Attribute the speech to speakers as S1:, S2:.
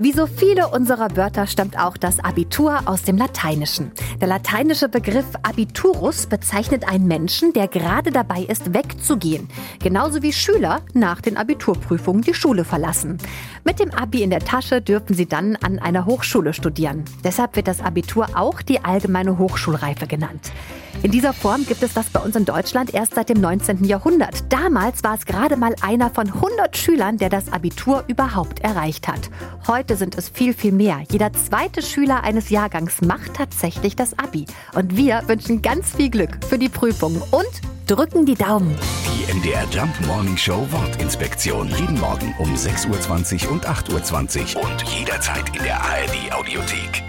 S1: Wie so viele unserer Wörter stammt auch das Abitur aus dem Lateinischen. Der lateinische Begriff Abiturus bezeichnet einen Menschen, der gerade dabei ist, wegzugehen. Genauso wie Schüler nach den Abiturprüfungen die Schule verlassen. Mit dem Abi in der Tasche dürfen sie dann an einer Hochschule studieren. Deshalb wird das Abitur auch die allgemeine Hochschulreife genannt. In dieser Form gibt es das bei uns in Deutschland erst seit dem 19. Jahrhundert. Damals war es gerade mal einer von 100 Schülern, der das Abitur überhaupt erreicht hat. Heute sind es viel, viel mehr. Jeder zweite Schüler eines Jahrgangs macht tatsächlich das Abi. Und wir wünschen ganz viel Glück für die Prüfung und drücken die Daumen.
S2: Die MDR Jump Morning Show Wortinspektion. Jeden Morgen um 6.20 Uhr und 8.20 Uhr und jederzeit in der ARD Audiothek.